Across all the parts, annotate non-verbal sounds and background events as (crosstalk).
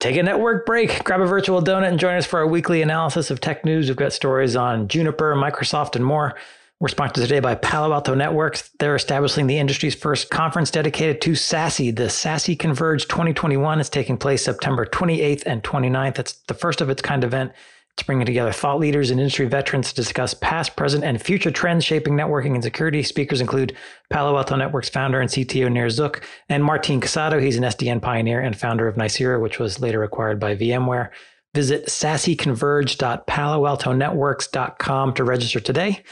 Take a network break, grab a virtual donut, and join us for our weekly analysis of tech news. We've got stories on Juniper, Microsoft, and more. We're sponsored today by Palo Alto Networks. They're establishing the industry's first conference dedicated to SASE. The SASE Converge 2021 is taking place September 28th and 29th. It's the first of its kind event. It's bringing together thought leaders and industry veterans to discuss past, present, and future trends shaping networking and security. Speakers include Palo Alto Networks founder and CTO Nir Zook and Martin Casado. He's an SDN pioneer and founder of Nicira, which was later acquired by VMware. Visit saseconverge.paloaltonetworks.com to register today.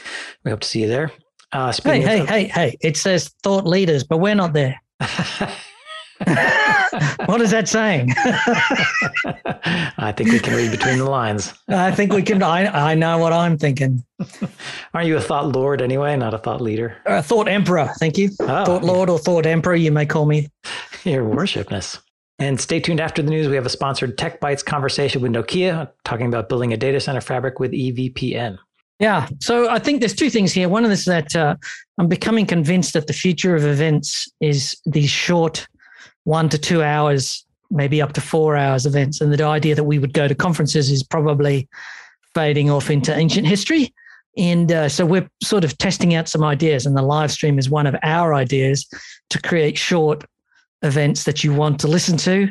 We hope to see you there. Uh, hey, hey, of- hey, hey. It says thought leaders, but we're not there. (laughs) (laughs) what is that saying? (laughs) I think we can read between the lines. I think we can. I, I know what I'm thinking. Aren't you a thought lord anyway, not a thought leader? A thought emperor. Thank you. Oh, thought lord or thought emperor, you may call me. Your worshipness. And stay tuned after the news. We have a sponsored Tech Bytes conversation with Nokia talking about building a data center fabric with EVPN. Yeah. So I think there's two things here. One of is that uh, I'm becoming convinced that the future of events is these short one to two hours, maybe up to four hours events. And the idea that we would go to conferences is probably fading off into ancient history. And uh, so we're sort of testing out some ideas, and the live stream is one of our ideas to create short events that you want to listen to.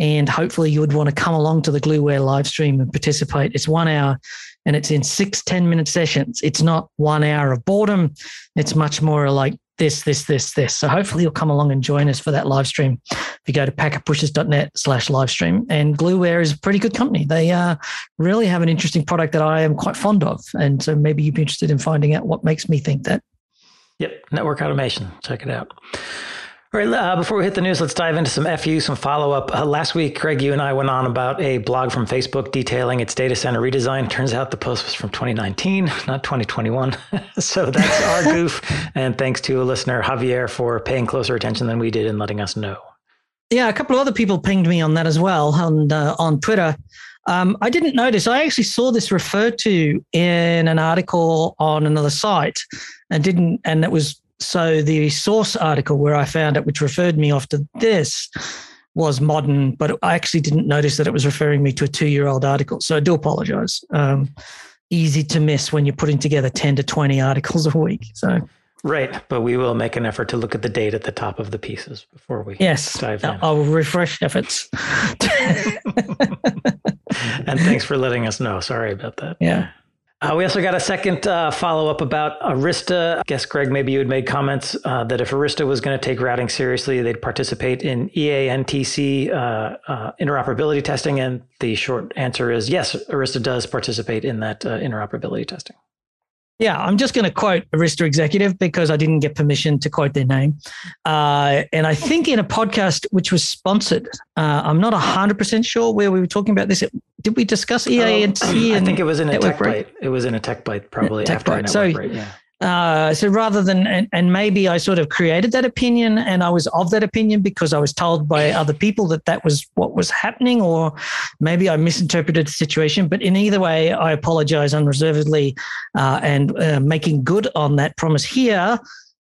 And hopefully, you would want to come along to the Gluware live stream and participate. It's one hour and it's in six 10 minute sessions. It's not one hour of boredom. It's much more like this, this, this, this. So hopefully you'll come along and join us for that live stream. If you go to packetpushers.net slash live stream and Gluware is a pretty good company. They uh, really have an interesting product that I am quite fond of. And so maybe you'd be interested in finding out what makes me think that. Yep. Network automation. Check it out. All right, uh, before we hit the news, let's dive into some FU, some follow up. Uh, last week, Craig, you and I went on about a blog from Facebook detailing its data center redesign. Turns out the post was from 2019, not 2021. (laughs) so that's our (laughs) goof. And thanks to a listener, Javier, for paying closer attention than we did and letting us know. Yeah, a couple of other people pinged me on that as well on, uh, on Twitter. Um, I didn't notice. I actually saw this referred to in an article on another site, and didn't. And it was so the source article where I found it, which referred me off to this, was modern, but I actually didn't notice that it was referring me to a two-year-old article. So I do apologize. Um, easy to miss when you're putting together 10 to 20 articles a week. So Right, but we will make an effort to look at the date at the top of the pieces before we yes, dive in. I'll refresh efforts. (laughs) and thanks for letting us know. Sorry about that. Yeah. Uh, we also got a second uh, follow up about Arista. I guess, Greg, maybe you had made comments uh, that if Arista was going to take routing seriously, they'd participate in EANTC uh, uh, interoperability testing. And the short answer is yes, Arista does participate in that uh, interoperability testing. Yeah, I'm just going to quote Arista executive because I didn't get permission to quote their name. Uh, and I think in a podcast which was sponsored, uh, I'm not 100% sure where we were talking about this. Did we discuss EANT? Um, I think it was in a tech bite. It was in a tech bite probably tech after bite. so, break, yeah. Uh, so rather than and, and, maybe I sort of created that opinion and I was of that opinion because I was told by other people that that was what was happening, or maybe I misinterpreted the situation. But in either way, I apologize unreservedly uh, and uh, making good on that promise here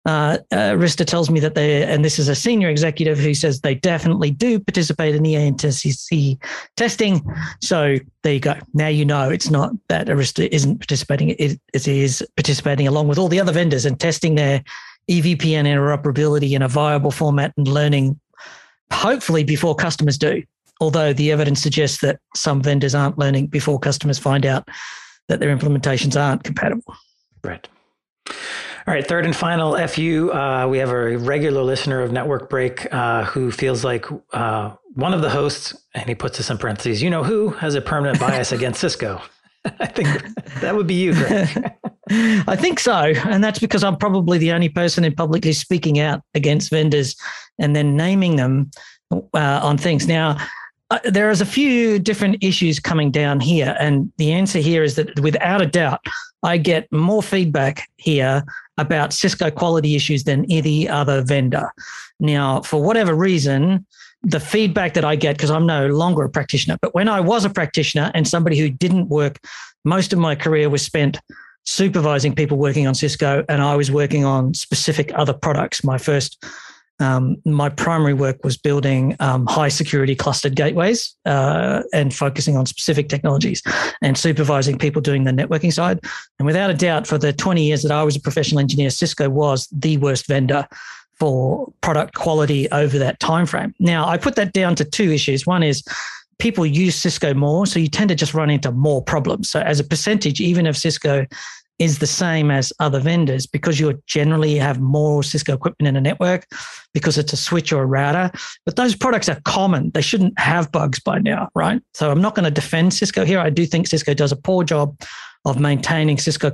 uh, uh, Arista tells me that they, and this is a senior executive who says they definitely do participate in the EANTC testing. So there you go. Now you know it's not that Arista isn't participating; it, it is participating along with all the other vendors and testing their EVPN interoperability in a viable format and learning, hopefully before customers do. Although the evidence suggests that some vendors aren't learning before customers find out that their implementations aren't compatible. Right. All right, third and final FU. Uh, we have a regular listener of Network Break uh, who feels like uh, one of the hosts, and he puts this in parentheses, you know who has a permanent bias against Cisco. (laughs) I think that would be you, Greg. (laughs) I think so. And that's because I'm probably the only person in publicly speaking out against vendors and then naming them uh, on things. Now, uh, there is a few different issues coming down here. And the answer here is that without a doubt, I get more feedback here about Cisco quality issues than any other vendor. Now, for whatever reason, the feedback that I get, because I'm no longer a practitioner, but when I was a practitioner and somebody who didn't work, most of my career was spent supervising people working on Cisco, and I was working on specific other products. My first um, my primary work was building um, high security clustered gateways uh, and focusing on specific technologies and supervising people doing the networking side. And without a doubt, for the 20 years that I was a professional engineer, Cisco was the worst vendor for product quality over that time frame. Now, I put that down to two issues. One is people use Cisco more, so you tend to just run into more problems. So as a percentage, even if Cisco is the same as other vendors because you generally have more Cisco equipment in a network because it's a switch or a router. But those products are common. They shouldn't have bugs by now, right? So I'm not going to defend Cisco here. I do think Cisco does a poor job of maintaining Cisco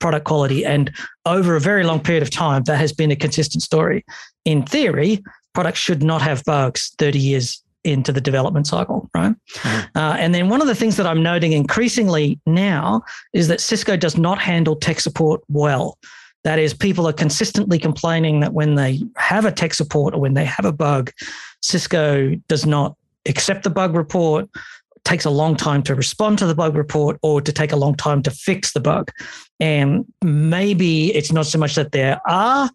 product quality. And over a very long period of time, that has been a consistent story. In theory, products should not have bugs 30 years into the development cycle, right? Mm-hmm. Uh, and then one of the things that I'm noting increasingly now is that Cisco does not handle tech support well. That is, people are consistently complaining that when they have a tech support or when they have a bug, Cisco does not accept the bug report, takes a long time to respond to the bug report, or to take a long time to fix the bug. And maybe it's not so much that there are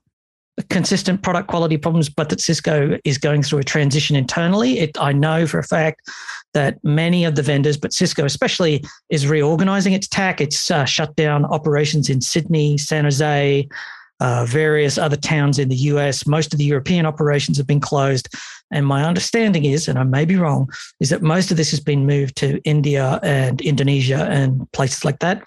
consistent product quality problems, but that Cisco is going through a transition internally. It, I know for a fact that many of the vendors, but Cisco especially, is reorganizing its TAC. It's uh, shut down operations in Sydney, San Jose, uh, various other towns in the US. Most of the European operations have been closed. And my understanding is, and I may be wrong, is that most of this has been moved to India and Indonesia and places like that.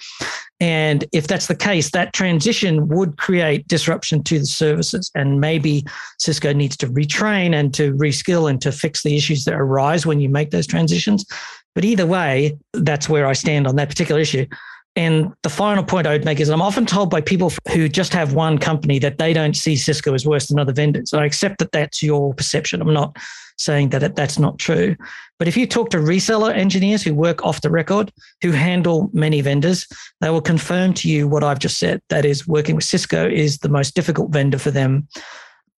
And if that's the case, that transition would create disruption to the services. And maybe Cisco needs to retrain and to reskill and to fix the issues that arise when you make those transitions. But either way, that's where I stand on that particular issue. And the final point I would make is I'm often told by people who just have one company that they don't see Cisco as worse than other vendors. I accept that that's your perception. I'm not saying that that's not true. But if you talk to reseller engineers who work off the record, who handle many vendors, they will confirm to you what I've just said. That is, working with Cisco is the most difficult vendor for them.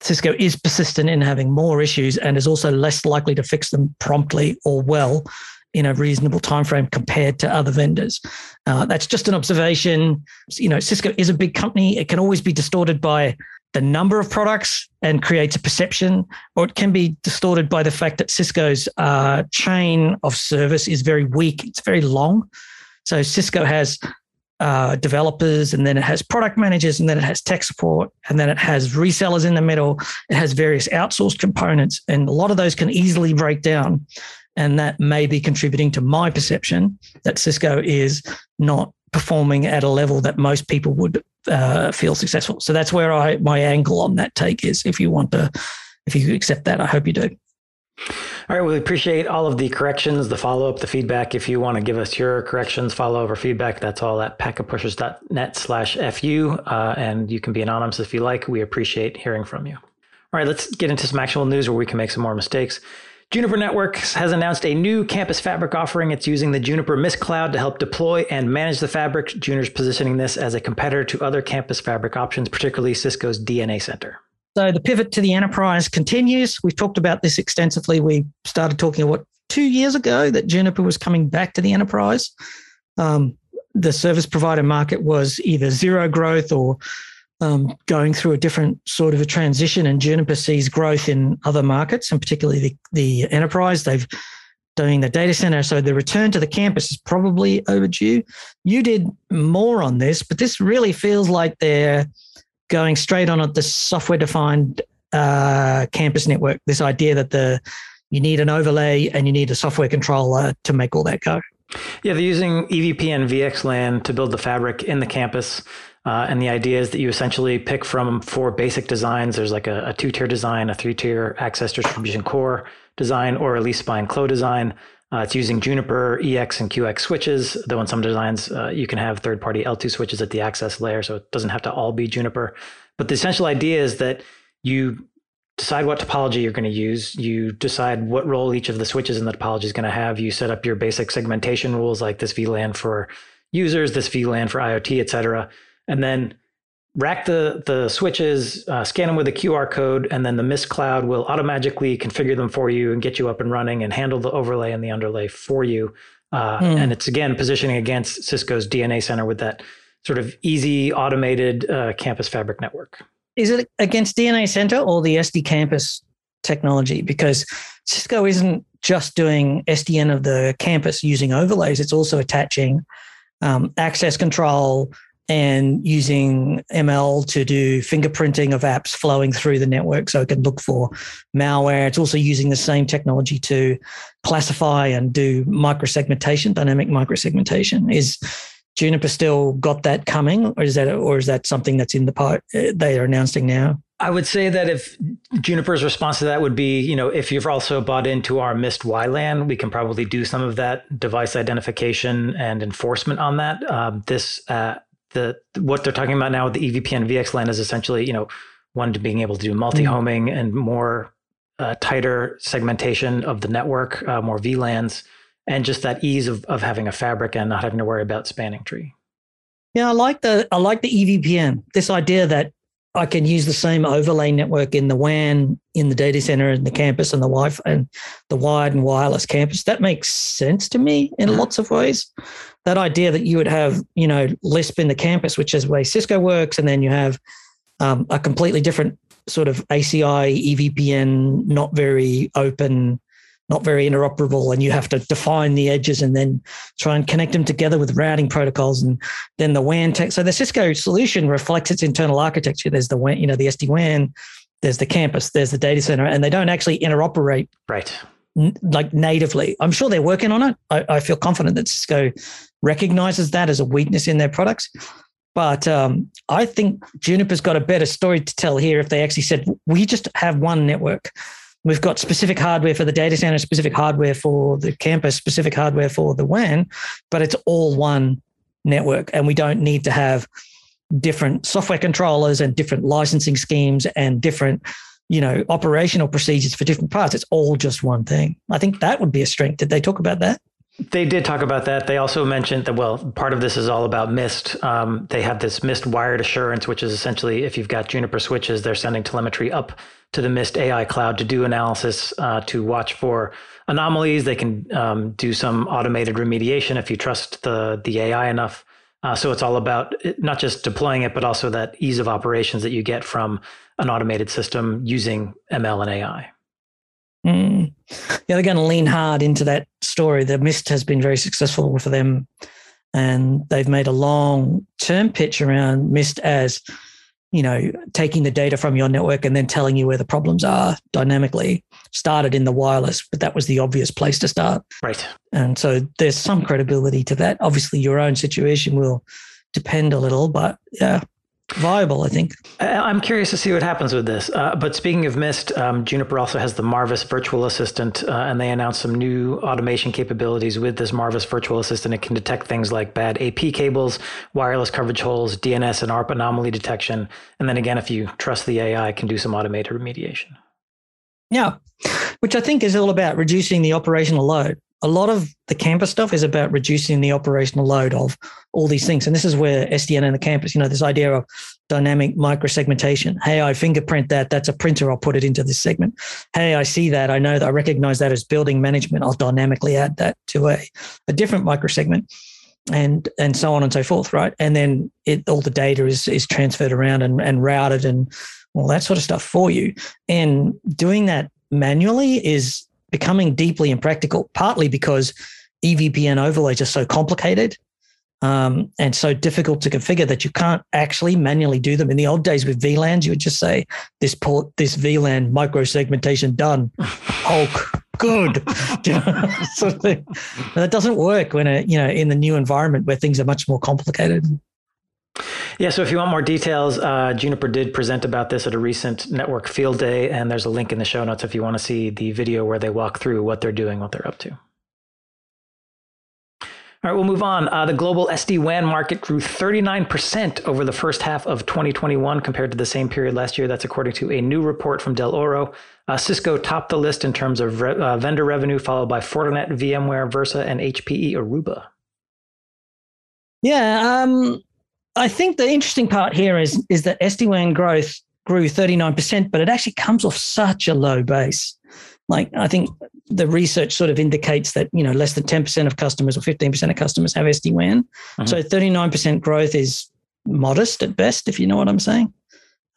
Cisco is persistent in having more issues and is also less likely to fix them promptly or well in a reasonable time frame compared to other vendors. Uh, that's just an observation. You know, Cisco is a big company. It can always be distorted by the number of products and creates a perception, or it can be distorted by the fact that Cisco's uh, chain of service is very weak. It's very long. So Cisco has uh, developers, and then it has product managers, and then it has tech support, and then it has resellers in the middle. It has various outsourced components, and a lot of those can easily break down. And that may be contributing to my perception that Cisco is not performing at a level that most people would uh, feel successful. So that's where I my angle on that take is. If you want to, if you accept that, I hope you do. All right, we appreciate all of the corrections, the follow up, the feedback. If you want to give us your corrections, follow up, or feedback, that's all at packetpushers.net slash FU. Uh, and you can be anonymous if you like. We appreciate hearing from you. All right, let's get into some actual news where we can make some more mistakes. Juniper Networks has announced a new campus fabric offering. It's using the Juniper Mist Cloud to help deploy and manage the fabric. Juniper's positioning this as a competitor to other campus fabric options, particularly Cisco's DNA Center. So the pivot to the enterprise continues. We've talked about this extensively. We started talking about two years ago that Juniper was coming back to the enterprise. Um, the service provider market was either zero growth or um, going through a different sort of a transition, and Juniper sees growth in other markets, and particularly the, the enterprise. They've doing the data center. So the return to the campus is probably overdue. You did more on this, but this really feels like they're going straight on at the software defined uh, campus network. This idea that the you need an overlay and you need a software controller to make all that go. Yeah, they're using EVPN VXLAN to build the fabric in the campus. Uh, and the idea is that you essentially pick from four basic designs. There's like a, a two tier design, a three tier access distribution core design, or a leaf spine Clos design. Uh, it's using Juniper EX and QFX switches, though in some designs uh, you can have third party L2 switches at the access layer, so it doesn't have to all be Juniper. But the essential idea is that you decide what topology you're going to use. You decide what role each of the switches in the topology is going to have. You set up your basic segmentation rules like this VLAN for users, this VLAN for IoT, et cetera and then rack the the switches, uh, scan them with a QR code, and then the Mist Cloud will automatically configure them for you and get you up and running and handle the overlay and the underlay for you. Uh, mm. And it's again positioning against Cisco's DNA Center with that sort of easy automated uh, campus fabric network. is it against DNA Center or the SD Campus technology? Because Cisco isn't just doing SDN of the campus using overlays; it's also attaching um, access control and using ML to do fingerprinting of apps flowing through the network so it can look for malware. It's also using the same technology to classify and do microsegmentation, dynamic microsegmentation. Is Juniper still got that coming, or is that or is that something that's in the part uh, they are announcing now? I would say that if Juniper's response to that would be, you know, if you've also bought into our Mist WLAN, we can probably do some of that device identification and enforcement on that. Um, this, uh, the what they're talking about now with the EVPN VXLAN is essentially, you know, one to being able to do multi-homing mm-hmm. and more uh, tighter segmentation of the network, uh, more VLANs and just that ease of, of having a fabric and not having to worry about spanning tree. Yeah, I like the I like the EVPN. This idea that I can use the same overlay network in the WAN, in the data center, in the campus, and the Wi-Fi, and the wired and wireless campus. That makes sense to me in mm-hmm. lots of ways. That idea that you would have, you know, Lisp in the campus, which is where Cisco works, and then you have um, a completely different sort of ACI EVPN, not very open not very interoperable and you have to define the edges and then try and connect them together with routing protocols and then the WAN tech. So the Cisco solution reflects its internal architecture. There's the WAN, you know, the SD WAN, there's the campus, there's the data center, and they don't actually interoperate right like natively. I'm sure they're working on it. I, I, feel confident that Cisco recognizes that as a weakness in their products. But um, I think Juniper's got a better story to tell here if they actually said, we just have one network We've got specific hardware for the data center, specific hardware for the campus, specific hardware for the WAN, but it's all one network. And we don't need to have different software controllers and different licensing schemes and different you know operational procedures for different parts it's all just one thing i think that would be a strength did they talk about that they did talk about that. They also mentioned that, well, part of this is all about Mist. Um, they have this Mist wired assurance, which is essentially if you've got Juniper switches, they're sending telemetry up to the Mist AI cloud to do analysis, uh, to watch for anomalies. They can um, do some automated remediation if you trust the, the AI enough. Uh, so it's all about not just deploying it, but also that ease of operations that you get from an automated system using ML and AI. Mm. Yeah, they're going to lean hard into that story. The Mist has been very successful for them, and they've made a long term pitch around Mist as you know taking the data from your network and then telling you where the problems are dynamically. Started in the wireless, but that was the obvious place to start. Right. And so there's some credibility to that. Obviously, your own situation will depend a little, but yeah, viable, I think. I'm curious to see what happens with this. Uh, but speaking of Mist, um, Juniper also has the Marvis virtual assistant, uh, and they announced some new automation capabilities with this Marvis virtual assistant. It can detect things like bad AP cables, wireless coverage holes, DNS and ARP anomaly detection. And then again, if you trust the AI, can do some automated remediation. Yeah, which I think is all about reducing the operational load a lot of the campus stuff is about reducing the operational load of all these things. And this is where SDN and the campus, you know, this idea of dynamic microsegmentation. Hey, I fingerprint that. That's a printer. I'll put it into this segment. Hey, I see that. I know that I recognize that as building management. I'll dynamically add that to a, a different microsegment and and so on and so forth. Right. And then it all the data is is transferred around and, and routed and all that sort of stuff for you. And doing that manually is becoming deeply impractical, partly because EVPN overlays are so complicated um, and so difficult to configure that you can't actually manually do them. In the old days with VLANs, you would just say this port, this VLAN micro segmentation done. Hulk, good. (laughs) sort of that doesn't work when a you know in the new environment where things are much more complicated. Yeah, so if you want more details, uh, Juniper did present about this at a recent network field day, and there's a link in the show notes if you want to see the video where they walk through what they're doing, what they're up to. All right, we'll move on. Uh, the global SD WAN market grew 39% over the first half of 2021 compared to the same period last year. That's according to a new report from Dell'Oro. Uh, Cisco topped the list in terms of re- uh, vendor revenue, followed by Fortinet, VMware, Versa, and HPE Aruba. Yeah, um, I think the interesting part here is is that SD-WAN growth grew 39%, but it actually comes off such a low base. Like I think the research sort of indicates that, you know, less than 10% of customers or 15% of customers have SD-WAN. Mm-hmm. So 39% growth is modest at best, if you know what I'm saying.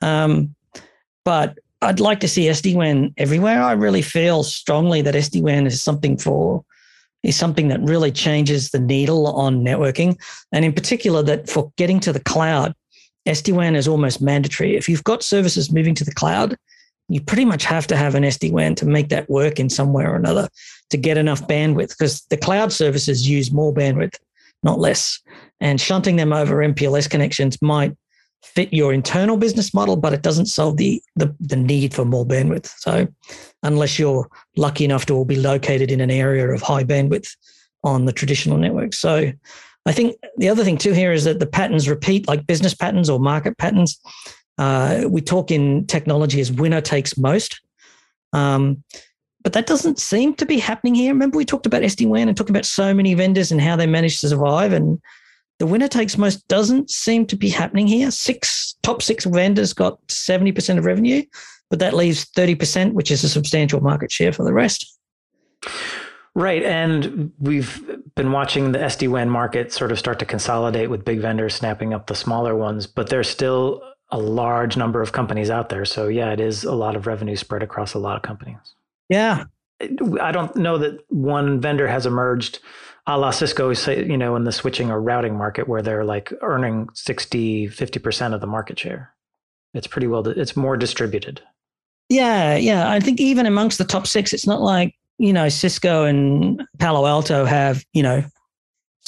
Um, but I'd like to see SD-WAN everywhere. I really feel strongly that SD-WAN is something for is something that really changes the needle on networking, and in particular that for getting to the cloud, SD-WAN is almost mandatory. If you've got services moving to the cloud, you pretty much have to have an SD-WAN to make that work in some way or another to get enough bandwidth because the cloud services use more bandwidth, not less. And shunting them over MPLS connections might fit your internal business model, but it doesn't solve the, the, the need for more bandwidth. So unless you're lucky enough to all be located in an area of high bandwidth on the traditional network. So I think the other thing too here is that the patterns repeat like business patterns or market patterns. Uh, we talk in technology as winner takes most. Um, but that doesn't seem to be happening here. Remember, we talked about SD-WAN and talked about so many vendors and how they managed to survive. And the winner takes most doesn't seem to be happening here. Six top six vendors got 70% of revenue, but that leaves 30%, which is a substantial market share for the rest. Right. And we've been watching the SD WAN market sort of start to consolidate with big vendors snapping up the smaller ones, but there's still a large number of companies out there. So yeah, it is a lot of revenue spread across a lot of companies. Yeah. I don't know that one vendor has emerged a la Cisco, say, you know, in the switching or routing market where they're like earning 60, 50% of the market share. It's pretty well, it's more distributed. Yeah. Yeah. I think even amongst the top six, it's not like, you know, Cisco and Palo Alto have, you know,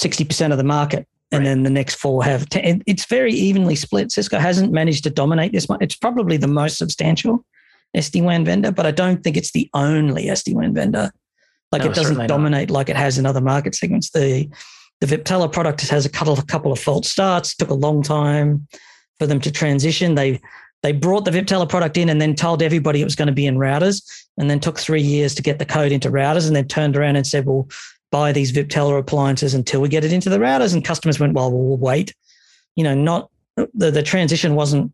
60% of the market and right. then the next four have 10. It's very evenly split. Cisco hasn't managed to dominate this much. It's probably the most substantial SD WAN vendor, but I don't think it's the only SD WAN vendor. Like no, it doesn't dominate not. like it has in other market segments. The the Viptela product has a couple, a couple of false starts. Took a long time for them to transition. They they brought the Viptela product in and then told everybody it was going to be in routers, and then took three years to get the code into routers, and then turned around and said, "Well, buy these Viptela appliances until we get it into the routers." And customers went, "Well, we'll wait." You know, not the the transition wasn't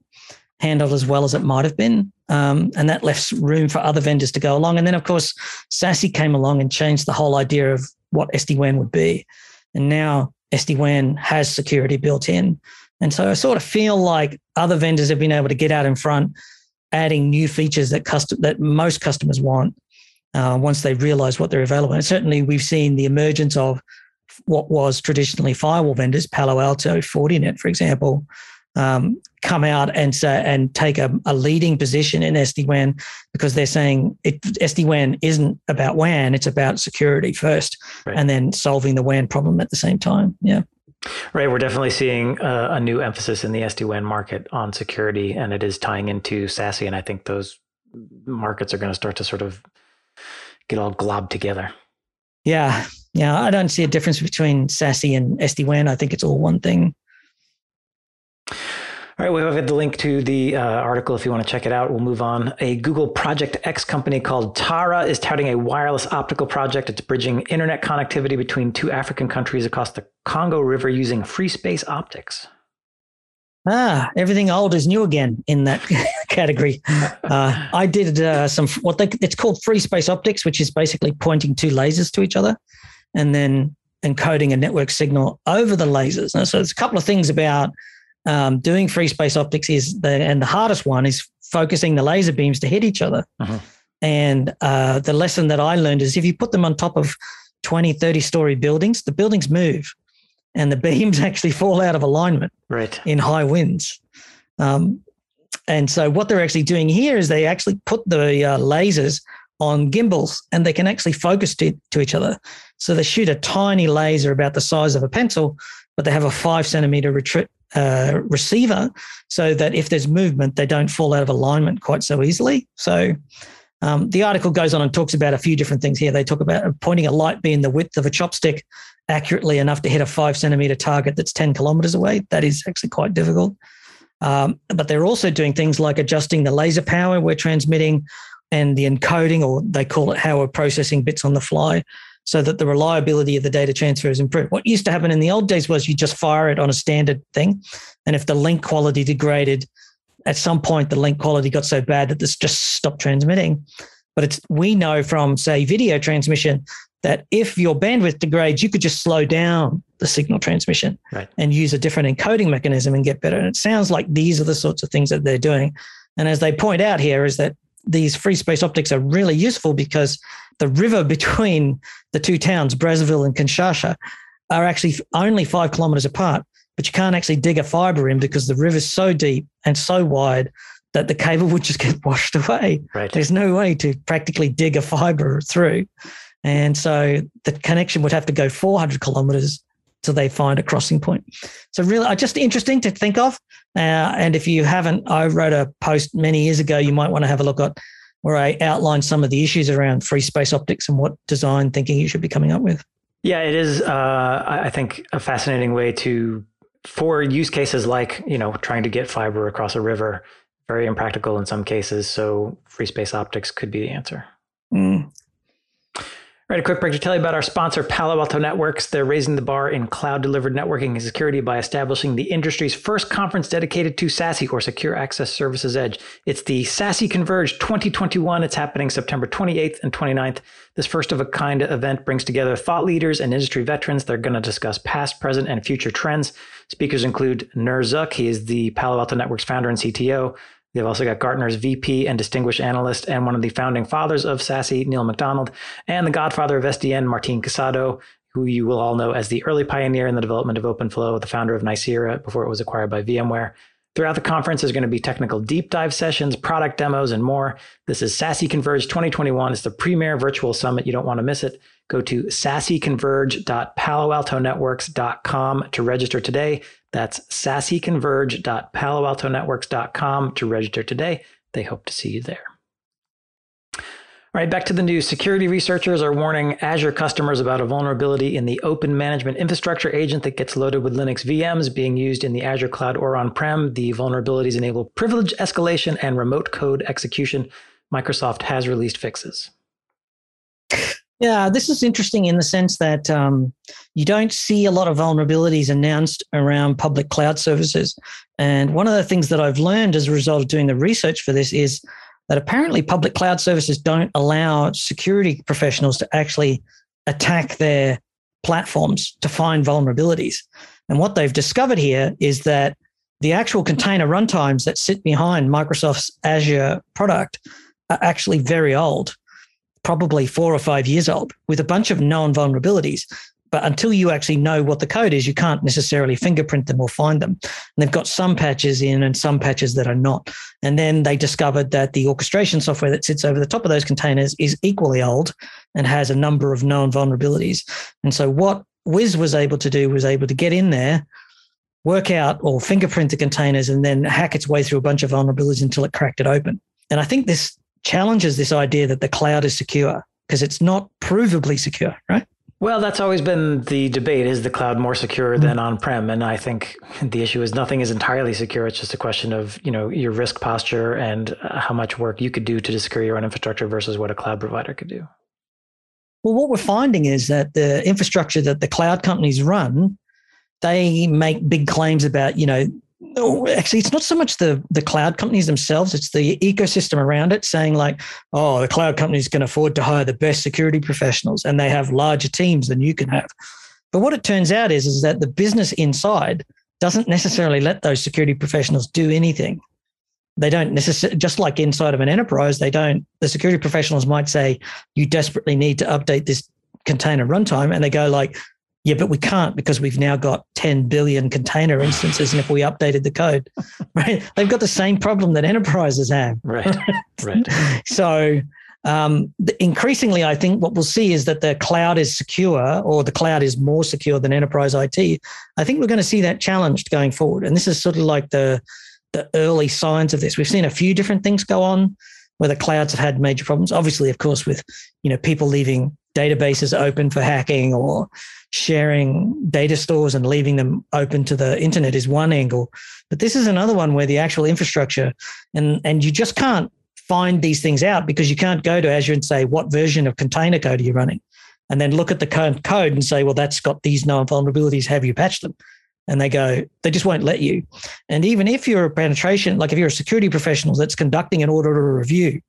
handled as well as it might have been. Um, and that left room for other vendors to go along. And then, of course, SASE came along and changed the whole idea of what SD WAN would be. And now SD WAN has security built in. And so I sort of feel like other vendors have been able to get out in front, adding new features that custom that most customers want uh, once they realize what they're available. And certainly, we've seen the emergence of what was traditionally firewall vendors, Palo Alto, Fortinet, for example, um, come out and say and take a, a leading position in SD WAN because they're saying it, SD WAN isn't about WAN; it's about security first, right. and then solving the WAN problem at the same time. Yeah. Right, we're definitely seeing a, a new emphasis in the SD WAN market on security, and it is tying into SASE. And I think those markets are going to start to sort of get all globbed together. Yeah, yeah. I don't see a difference between SASE and SD WAN. I think it's all one thing. All right, we have the link to the uh, article if you want to check it out. We'll move on. A Google Project X company called Taara is touting a wireless optical project. It's bridging internet connectivity between two African countries across the Congo River using free space optics. Ah, everything old is new again in that (laughs) category. Uh, I did uh, some what they it's called free space optics, which is basically pointing two lasers to each other, and then encoding a network signal over the lasers. Now, so there's a couple of things about um, doing free space optics is the and the hardest one is focusing the laser beams to hit each other. Uh-huh. And uh, the lesson that I learned is if you put them on top of 20, 30 story buildings, the buildings move and the (laughs) beams actually fall out of alignment right. in high winds. Um, and so what they're actually doing here is they actually put the uh, lasers on gimbals and they can actually focus to, to each other. So they shoot a tiny laser about the size of a pencil, but they have a five centimeter retri- uh, receiver so that if there's movement, they don't fall out of alignment quite so easily. So um, the article goes on and talks about a few different things here. They talk about pointing a light beam the width of a chopstick accurately enough to hit a five centimeter target that's 10 kilometers away. That is actually quite difficult. Um, but they're also doing things like adjusting the laser power we're transmitting and the encoding, or they call it how we're processing bits on the fly so that the reliability of the data transfer is improved. What used to happen in the old days was you just fire it on a standard thing. And if the link quality degraded, at some point the link quality got so bad that this just stopped transmitting. But it's we know from, say, video transmission that if your bandwidth degrades, you could just slow down the signal transmission right. and use a different encoding mechanism and get better. And it sounds like these are the sorts of things that they're doing. And as they point out here, is that these free space optics are really useful because the river between the two towns, Brazzaville and Kinshasa, are actually only five kilometers apart, but you can't actually dig a fiber in because the river's so deep and so wide that the cable would just (laughs) get washed away. Right. There's no way to practically dig a fiber through. And so the connection would have to go 400 kilometers till they find a crossing point. So really, uh, just interesting to think of. Uh, and if you haven't, I wrote a post many years ago. You might want to have a look at where I outlined some of the issues around free space optics and what design thinking you should be coming up with. Yeah, it is. Uh, I think a fascinating way to for use cases like you know trying to get fiber across a river. Very impractical in some cases. So free space optics could be the answer. Mm. Right, a quick break to tell you about our sponsor, Palo Alto Networks. They're raising the bar in cloud delivered networking and security by establishing the industry's first conference dedicated to SASE or Secure Access Services Edge. It's the SASE Converge 2021. It's happening September 28th and 29th. This first of a kind event brings together thought leaders and industry veterans. They're going to discuss past, present, and future trends. Speakers include Nir Zook. He is the Palo Alto Networks founder and CTO. They've also got Gartner's VP and distinguished analyst and one of the founding fathers of SASE, Neil MacDonald, and the godfather of SDN, Martin Casado, who you will all know as the early pioneer in the development of OpenFlow, the founder of Nicira before it was acquired by VMware. Throughout the conference, there's going to be technical deep dive sessions, product demos, and more. This is SASE Converge 2021. It's the premier virtual summit. You don't want to miss it. Go to saseconverge.paloaltonetworks.com to register today. That's saseconverge.paloaltonetworks.com to register today. They hope to see you there. All right, back to the news. Security researchers are warning Azure customers about a vulnerability in the Open Management Infrastructure agent that gets loaded with Linux VMs being used in the Azure cloud or on prem. The vulnerabilities enable privilege escalation and remote code execution. Microsoft has released fixes. Yeah, this is interesting in the sense that um, you don't see a lot of vulnerabilities announced around public cloud services. And one of the things that I've learned as a result of doing the research for this is that apparently public cloud services don't allow security professionals to actually attack their platforms to find vulnerabilities. And what they've discovered here is that the actual container runtimes that sit behind Microsoft's Azure product are actually very old probably four or five years old with a bunch of known vulnerabilities. But until you actually know what the code is, you can't necessarily fingerprint them or find them. And they've got some patches in and some patches that are not. And then they discovered that the orchestration software that sits over the top of those containers is equally old and has a number of known vulnerabilities. And so what Wiz was able to do was able to get in there, work out or fingerprint the containers, and then hack its way through a bunch of vulnerabilities until it cracked it open. And I think this challenges this idea that the cloud is secure because it's not provably secure, right? Well, that's always been the debate is the cloud more secure mm-hmm. than on-prem and I think the issue is nothing is entirely secure it's just a question of, you know, your risk posture and uh, how much work you could do to secure your own infrastructure versus what a cloud provider could do. Well, what we're finding is that the infrastructure that the cloud companies run, they make big claims about, you know, no, actually, it's not so much the the cloud companies themselves; it's the ecosystem around it, saying like, "Oh, the cloud companies can afford to hire the best security professionals, and they have larger teams than you can have." But what it turns out is is that the business inside doesn't necessarily let those security professionals do anything. They don't necessarily, just like inside of an enterprise, they don't. The security professionals might say, "You desperately need to update this container runtime," and they go like, yeah, but we can't because we've now got 10 billion container instances. And if we updated the code, (laughs) right, they've got the same problem that enterprises have. Right. Right. (laughs) so um, increasingly, I think what we'll see is that the cloud is secure or the cloud is more secure than enterprise IT. I think we're going to see that challenged going forward. And this is sort of like the, the early signs of this. We've seen a few different things go on where the clouds have had major problems. Obviously, of course, with you know people leaving databases open for hacking or sharing data stores and leaving them open to the internet is one angle. But this is another one where the actual infrastructure and and you just can't find these things out because you can't go to Azure and say what version of container code are you running, and then look at the current code and say, well, that's got these known vulnerabilities. Have you patched them? And they go, they just won't let you. And even if you're a penetration, like if you're a security professional that's conducting an audit or a review,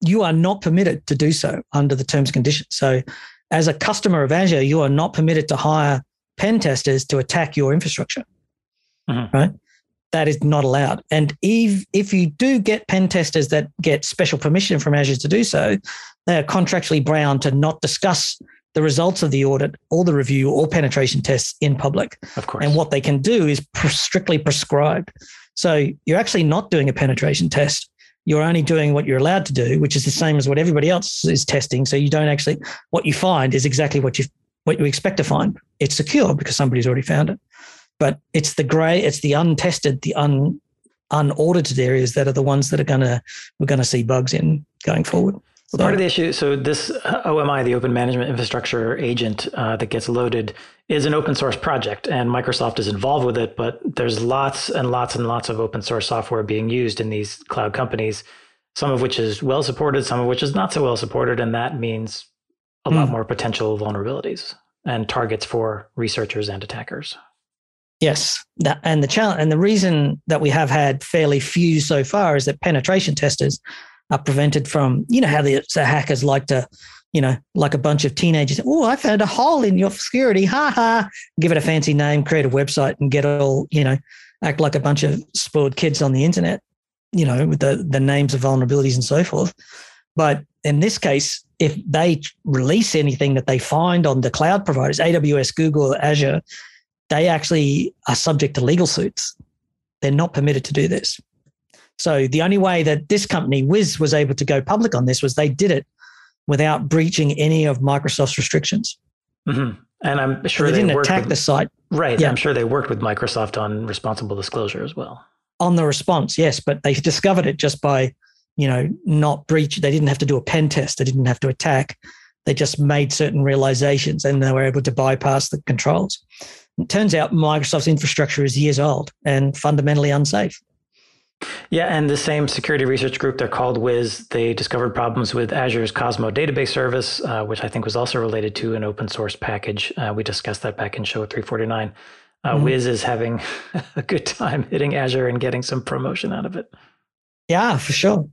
you are not permitted to do so under the terms and conditions. So as a customer of Azure, you are not permitted to hire pen testers to attack your infrastructure. Mm-hmm. Right? That is not allowed. And if if you do get pen testers that get special permission from Azure to do so, they are contractually bound to not discuss the results of the audit or the review or penetration tests in public. Of course. And what they can do is strictly prescribed. So you're actually not doing a penetration test. You're only doing what you're allowed to do, which is the same as what everybody else is testing. So you don't actually what you find is exactly what you what you expect to find. It's secure because somebody's already found it. But it's the grey, it's the untested, the un unaudited areas that are the ones that are gonna we're gonna see bugs in going forward. So, part of the issue, so this OMI, the Open Management Infrastructure Agent uh, that gets loaded, is an open source project, and Microsoft is involved with it. But there's lots and lots and lots of open source software being used in these cloud companies, some of which is well supported, some of which is not so well supported, and that means a mm. lot hmm. more potential vulnerabilities and targets for researchers and attackers. Yes, that, and the challenge, and the reason that we have had fairly few so far is that penetration testers are prevented from, you know, how the, the hackers like to, you know, like a bunch of teenagers. Oh, I found a hole in your security. Ha ha. Give it a fancy name, create a website, and get all, you know, act like a bunch of spoiled kids on the internet, you know, with the, the names of vulnerabilities and so forth. But in this case, if they release anything that they find on the cloud providers, AWS, Google, Azure, they actually are subject to legal suits. They're not permitted to do this. So the only way that this company, Wiz, was able to go public on this was they did it without breaching any of Microsoft's restrictions. Mm-hmm. And I'm sure so they, they, didn't attack with, the site. Right. Yeah. I'm sure they worked with Microsoft on responsible disclosure as well. On the response, yes, but they discovered it just by, you know, not breach. They didn't have to do a pen test. They didn't have to attack. They just made certain realizations and they were able to bypass the controls. It turns out Microsoft's infrastructure is years old and fundamentally unsafe. Yeah, and the same security research group, they're called Wiz. They discovered problems with Azure's Cosmo database service, uh, which I think was also related to an open source package. Uh, we discussed that back in show 349. Uh, mm-hmm. Wiz is having (laughs) a good time hitting Azure and getting some promotion out of it. Yeah, for sure.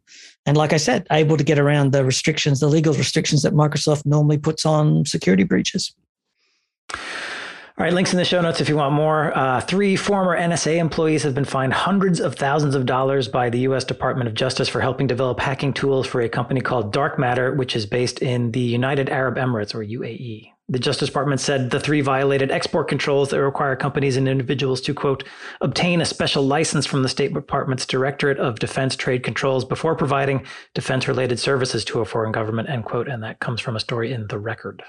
And like I said, able to get around the restrictions, the legal restrictions that Microsoft normally puts on security breaches. All right, links in the show notes if you want more. Uh, three former NSA employees have been fined hundreds of thousands of dollars by the U.S. Department of Justice for helping develop hacking tools for a company called Dark Matter, which is based in the United Arab Emirates or UAE. The Justice Department said the three violated export controls that require companies and individuals to, quote, obtain a special license from the State Department's Directorate of Defense Trade Controls before providing defense related services to a foreign government, end quote. And that comes from a story in The Record.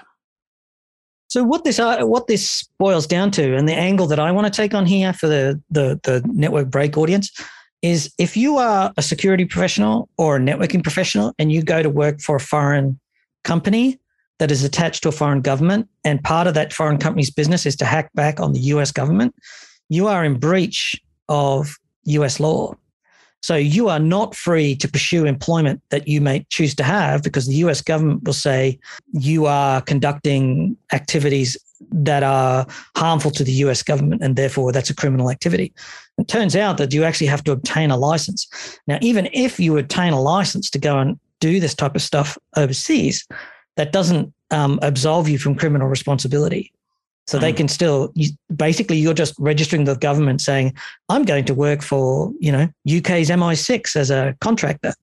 So what this uh, what this boils down to, and the angle that I want to take on here for the, the the network break audience, is if you are a security professional or a networking professional and you go to work for a foreign company that is attached to a foreign government, and part of that foreign company's business is to hack back on the U.S. government, you are in breach of U.S. law. So you are not free to pursue employment that you may choose to have because the US government will say you are conducting activities that are harmful to the US government and therefore that's a criminal activity. It turns out that you actually have to obtain a license. Now, even if you obtain a license to go and do this type of stuff overseas, that doesn't um, absolve you from criminal responsibility. So mm. they can still you, basically you're just registering the government saying, I'm going to work for, you know, UK's MI6 as a contractor.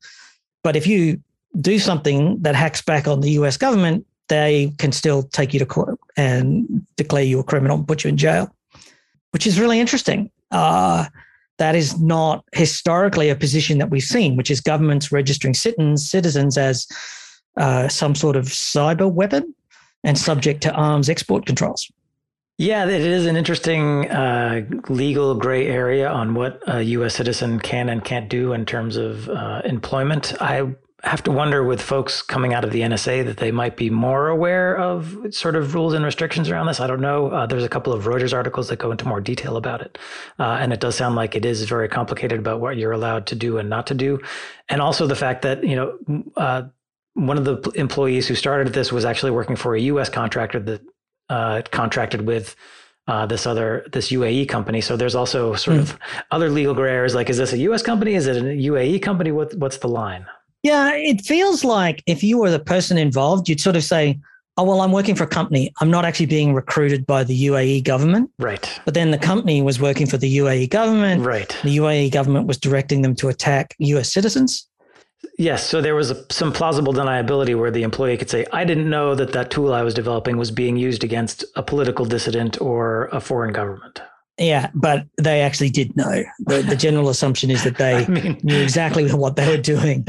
But if you do something that hacks back on the US government, they can still take you to court and declare you a criminal and put you in jail, which is really interesting. Uh, that is not historically a position that we've seen, which is governments registering citizens, citizens as uh, some sort of cyber weapon and subject to arms export controls. Yeah, it is an interesting uh, legal gray area on what a U.S. citizen can and can't do in terms of uh, employment. I have to wonder with folks coming out of the NSA that they might be more aware of sort of rules and restrictions around this. I don't know. Uh, there's a couple of Reuters articles that go into more detail about it. Uh, and it does sound like it is very complicated about what you're allowed to do and not to do. And also the fact that, you know, uh, one of the employees who started this was actually working for a U.S. contractor that uh, contracted with uh, this other this UAE company. So there's also sort mm. of other legal gray areas. Like, is this a U.S. company? Is it a UAE company? What what's the line? Yeah, it feels like if you were the person involved, you'd sort of say, oh, well, I'm working for a company. I'm not actually being recruited by the UAE government. Right. But then the company was working for the UAE government. Right. The UAE government was directing them to attack US citizens. Yes. So there was a, some plausible deniability where the employee could say, I didn't know that that tool I was developing was being used against a political dissident or a foreign government. Yeah, but they actually did know. The, the general assumption is that they (laughs) I mean, knew exactly (laughs) what they were doing.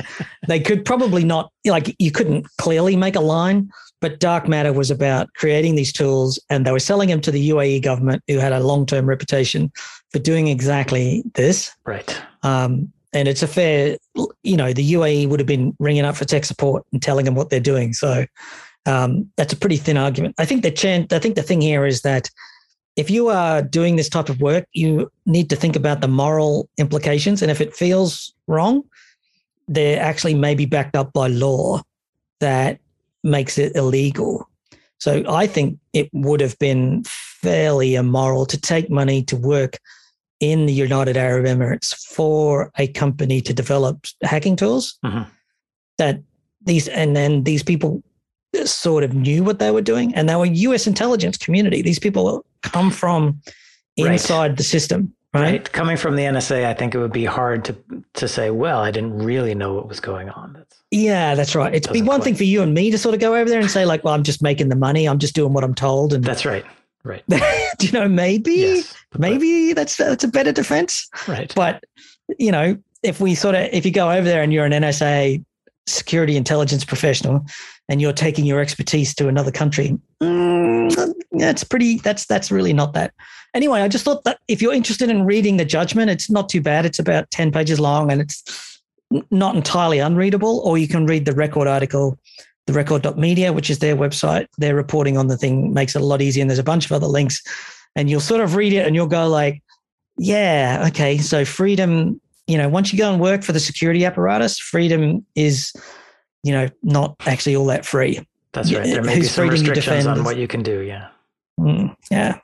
They could probably not, like, you couldn't clearly make a line, but Dark Matter was about creating these tools and they were selling them to the UAE government, who had a long term reputation for doing exactly this. right. Um, and it's a fair, you know, the UAE would have been ringing up for tech support and telling them what they're doing. So um, that's a pretty thin argument. I think the chance, I think the thing here is that if you are doing this type of work, you need to think about the moral implications. And if it feels wrong, they're actually maybe backed up by law that makes it illegal. So I think it would have been fairly immoral to take money to work in the United Arab Emirates for a company to develop hacking tools Mhm. that these and then these people sort of knew what they were doing and they were US intelligence community. These people come from Right. inside the system, right? Right. Coming from the NSA, I think it would be hard to to say, well, I didn't really know what was going on. That's Yeah, that's right. It's be one thing for you and me to sort of go over there and say like, well, I'm just making the money. I'm just doing what I'm told. And that's right. Right. (laughs) do you know, maybe, Yes. maybe that's that's a better defense. right. But you know, if we sort of if you go over there and you're an NSA security intelligence professional and you're taking your expertise to another country, mm, that's pretty. That's that's really not that. Anyway, I just thought that if you're interested in reading the judgment, it's not too bad. It's about ten pages long and it's not entirely unreadable. Or you can read the record article. The record.media, which is their website, their reporting on the thing makes it a lot easier. And there's a bunch of other links. And you'll sort of read it and you'll go like, yeah, okay. So freedom, you know, once you go and work for the security apparatus, freedom is, you know, not actually all that free. That's right. There may be some restrictions on what you can do. Yeah. Mm, yeah.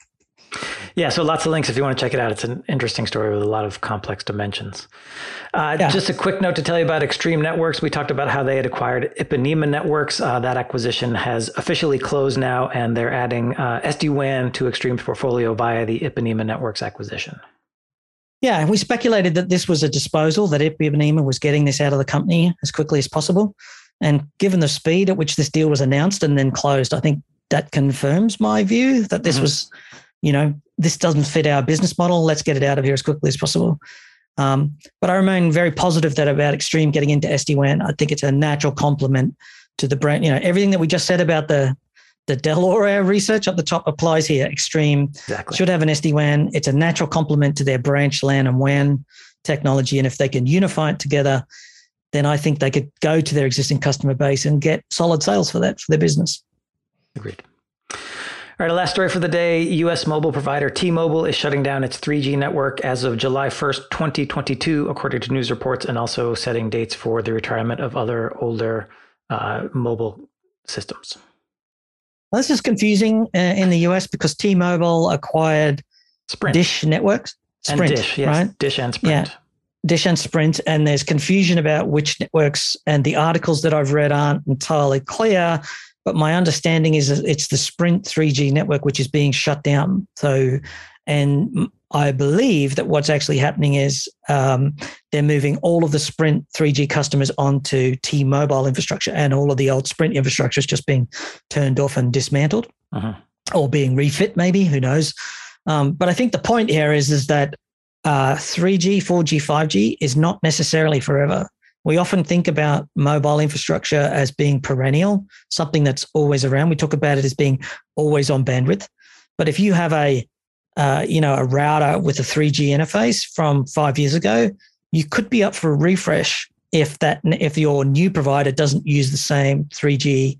Yeah, so lots of links if you want to check it out. It's an interesting story with a lot of complex dimensions. Uh, Yeah. Just a quick note to tell you about Extreme Networks. We talked about how they had acquired Ipanema Networks. Uh, that acquisition has officially closed now, and they're adding uh, SD WAN to Extreme's portfolio via the Ipanema Networks acquisition. Yeah. We speculated that this was a disposal, that Ipanema was getting this out of the company as quickly as possible. And given the speed at which this deal was announced and then closed, I think that confirms my view that this Mhm. was, you know, this doesn't fit our business model. Let's get it out of here as quickly as possible. Um, but I remain very positive that about Extreme getting into SD WAN. I think it's a natural complement to the brand. You know, everything that we just said about the the Dell'Oro research at the top applies here. Extreme Exactly. should have an SD WAN. It's a natural complement to their branch LAN and WAN technology. And if they can unify it together, then I think they could go to their existing customer base and get solid sales for that for their business. Agreed. All right, our last story for the day US mobile provider T Mobile is shutting down its 3G network as of July 1st, 2022, according to news reports, and also setting dates for the retirement of other older uh, mobile systems. Well, this is confusing uh, in the US because T Mobile acquired Sprint Dish Networks, and Sprint, Dish, yes, right? Dish and Sprint. Yeah. Dish and Sprint, and there's confusion about which networks, and the articles that I've read aren't entirely clear. But my understanding is it's the Sprint 3G network which is being shut down. So, and I believe that what's actually happening is um, they're moving all of the Sprint 3G customers onto T-Mobile infrastructure, and all of the old Sprint infrastructure is just being turned off and dismantled, Mhm. or being refit. Maybe who knows? Um, but I think the point here is is that uh, 3G, 4G, 5G is not necessarily forever. We often think about mobile infrastructure as being perennial, something that's always around. We talk about it as being always on bandwidth. But if you have a uh, you know a router with a 3G interface from five years ago, you could be up for a refresh if that if your new provider doesn't use the same 3G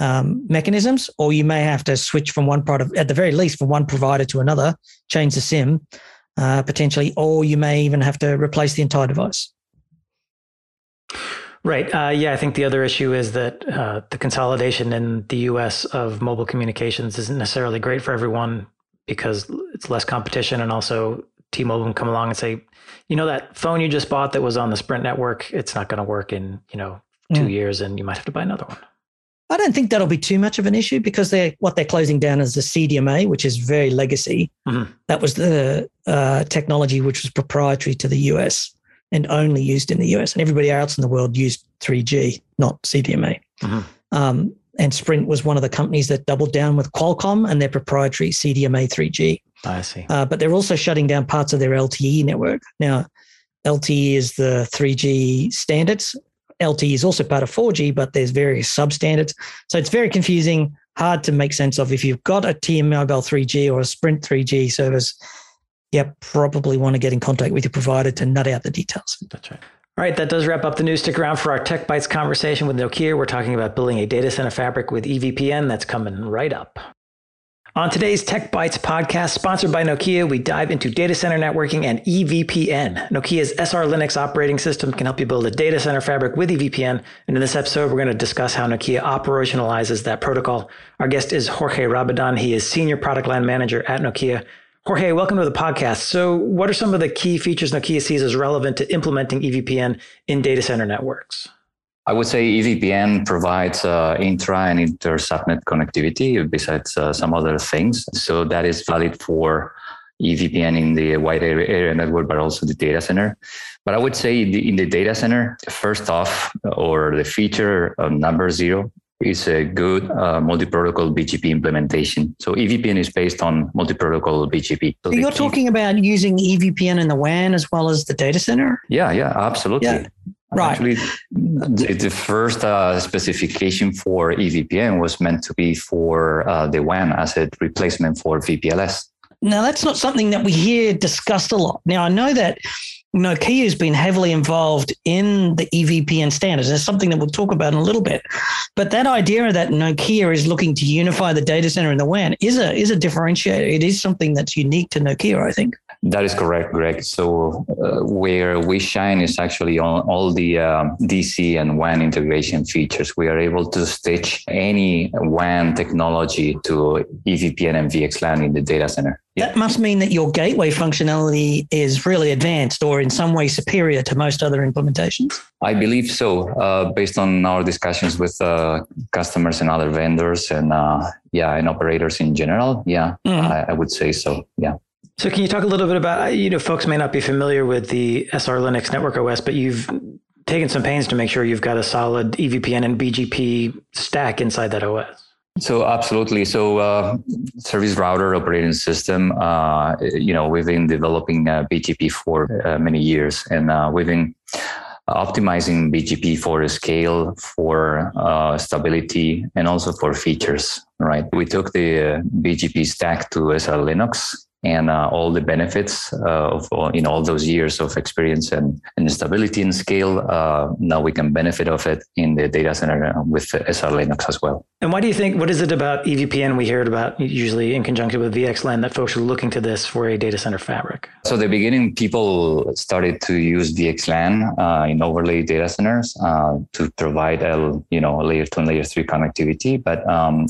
um, mechanisms, or you may have to switch from one product at the very least from one provider to another, change the SIM uh, potentially, or you may even have to replace the entire device. Right. Uh, yeah, I think the other issue is that uh, the consolidation in the US of mobile communications isn't necessarily great for everyone because it's less competition. And also, T Mobile can come along and say, you know, that phone you just bought that was on the Sprint network, it's not going to work in, you know, two Mm. years and you might have to buy another one. I don't think that'll be too much of an issue because they're what they're closing down is the CDMA, which is very legacy. Mm-hmm. That was the uh, technology which was proprietary to the US and only used in the US, and everybody else in the world used 3G, not CDMA. Mm-hmm. Um, and Sprint was one of the companies that doubled down with Qualcomm and their proprietary CDMA 3G. I see. Uh, but they're also shutting down parts of their LTE network. Now, LTE is the 3G standards. LTE is also part of 4G, but there's various substandards. So it's very confusing, hard to make sense of. If you've got a T-Mobile 3G or a Sprint 3G service, you probably want to get in contact with your provider to nut out the details. That's right. All right, that does wrap up the news. Stick around for our Tech Bytes conversation with Nokia. We're talking about building a data center fabric with EVPN. That's coming right up. On today's Tech Bytes podcast, sponsored by Nokia, we dive into data center networking and EVPN. Nokia's SR Linux operating system can help you build a data center fabric with EVPN. And in this episode, we're going to discuss how Nokia operationalizes that protocol. Our guest is Jorge Rabadán. He is Senior Product Line Manager at Nokia. Jorge, welcome to the podcast. So, what are some of the key features Nokia sees as relevant to implementing EVPN in data center networks? I would say EVPN provides uh, intra and inter subnet connectivity besides uh, some other things. So that is valid for EVPN in the wide area network, but also the data center. But I would say in the data center, first off, or the feature number zero is a good uh, multi-protocol BGP implementation. So EVPN is based on multi-protocol BGP. So, you're talking about using EVPN in the WAN as well as the data center? Yeah, yeah, absolutely. Yeah. Right. Actually, the, the first uh, specification for EVPN was meant to be for uh, the WAN as a replacement for VPLS. Now, that's not something that we hear discussed a lot. Now, I know that Nokia has been heavily involved in the EVPN standards. It's something that we'll talk about in a little bit. But that idea that Nokia is looking to unify the data center and the WAN is a is a differentiator. It is something that's unique to Nokia, I think. That is correct, Greg. So uh, where we shine is actually on all the um, DC and WAN integration features. We are able to stitch any WAN technology to EVPN and VXLAN in the data center. That must mean that your gateway functionality is really advanced or in some way superior to most other implementations. I believe so, uh, based on our discussions with uh, customers and other vendors and uh, yeah, and operators in general. Yeah, mm. I, I would say so. Yeah. So can you talk a little bit about, you know, folks may not be familiar with the SR Linux Network OS, but you've taken some pains to make sure you've got a solid EVPN and BGP stack inside that OS. So absolutely. So uh, service router operating system, uh, you know, we've been developing uh, BGP for uh, many years and uh, we've been optimizing BGP for scale, for uh, stability, and also for features, right? We took the BGP stack to SR Linux and uh, all the benefits uh, of in all those years of experience and, and stability and scale. Uh, now we can benefit of it in the data center with SR Linux as well. And why do you think? What is it about EVPN we hear about usually in conjunction with VXLAN that folks are looking to this for a data center fabric? So the beginning, people started to use VXLAN uh, in overlay data centers uh, to provide a you know layer two and layer three connectivity, but um,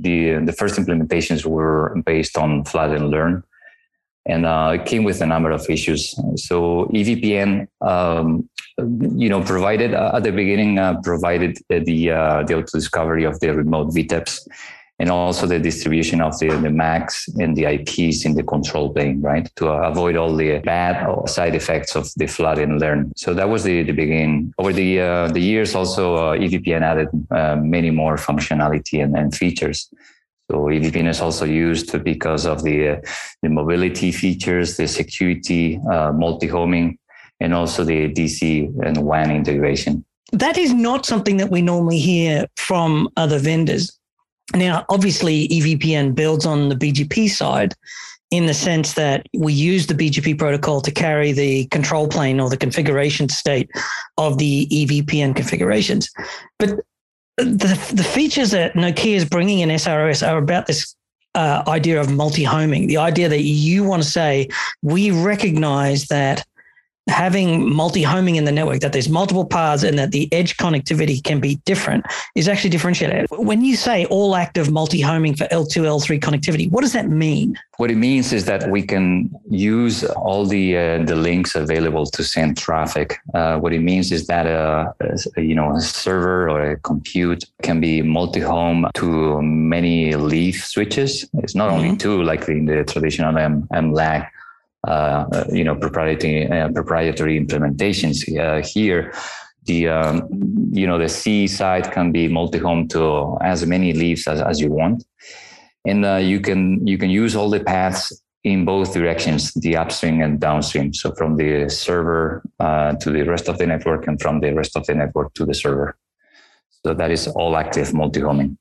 the the first implementations were based on flood and learn and uh, it came with a number of issues. So EVPN, um, you know, provided uh, at the beginning uh, provided the uh, the auto discovery of the remote VTEPs, and also the distribution of the the MACs and the IPs in the control plane, right, to avoid all the bad side effects of the flood and learn. So that was the the beginning. Over the uh, the years, also uh, EVPN added many more functionality and, and features. So EVPN is also used because of the, uh, the mobility features, the security, uh, multi-homing, and also the DC and WAN integration. That is not something that we normally hear from other vendors. Now, obviously, EVPN builds on the BGP side in the sense that we use the BGP protocol to carry the control plane or the configuration state of the EVPN configurations. But the, the features that Nokia is bringing in SROS are about this uh, idea of multi-homing, the idea that you want to say, we recognize that having multi-homing in the network, that there's multiple paths and that the edge connectivity can be different is actually differentiated. When you say all active multi-homing for L2, L3 connectivity, what does that mean? What it means is that we can use all the uh, the links available to send traffic. Uh, what it means is that a, a, you know a server or a compute can be multi-home to many leaf switches. It's not mm-hmm. only two like in the traditional M, MLAG uh, you know proprietary uh, proprietary implementations. Uh, here the um, you know the C side can be multi-home to as many leaves as, as you want. And uh, you can you can use all the paths in both directions the upstream and downstream. So from the server uh, to the rest of the network and from the rest of the network to the server. So that is all active multi-homing.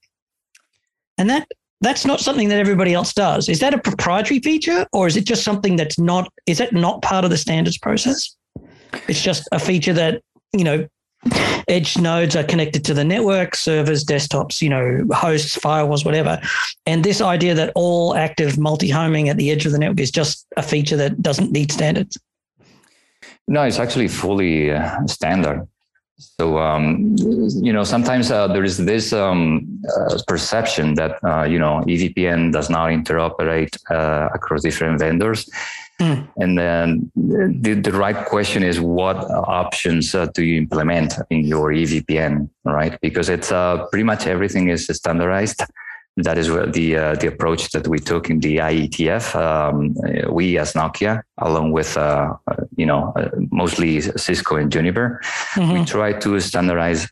And that that's not something that everybody else does. Is that a proprietary feature or is it just something that's not, is that not part of the standards process? It's just a feature that, you know, edge nodes are connected to the network, servers, desktops, you know, hosts, firewalls, whatever. And this idea that all active multi-homing at the edge of the network is just a feature that doesn't need standards. No, it's actually fully uh, standard. So, um, you know, sometimes uh, there is this um, uh, perception that, uh, you know, EVPN does not interoperate uh, across different vendors. Mm. And then the, the right question is what options uh, do you implement in your EVPN, right? Because it's uh, pretty much everything is standardized that is the uh, the approach that we took in the IETF. Um, we as Nokia, along with uh, you know uh, mostly Cisco and Juniper, mm-hmm. we try to standardize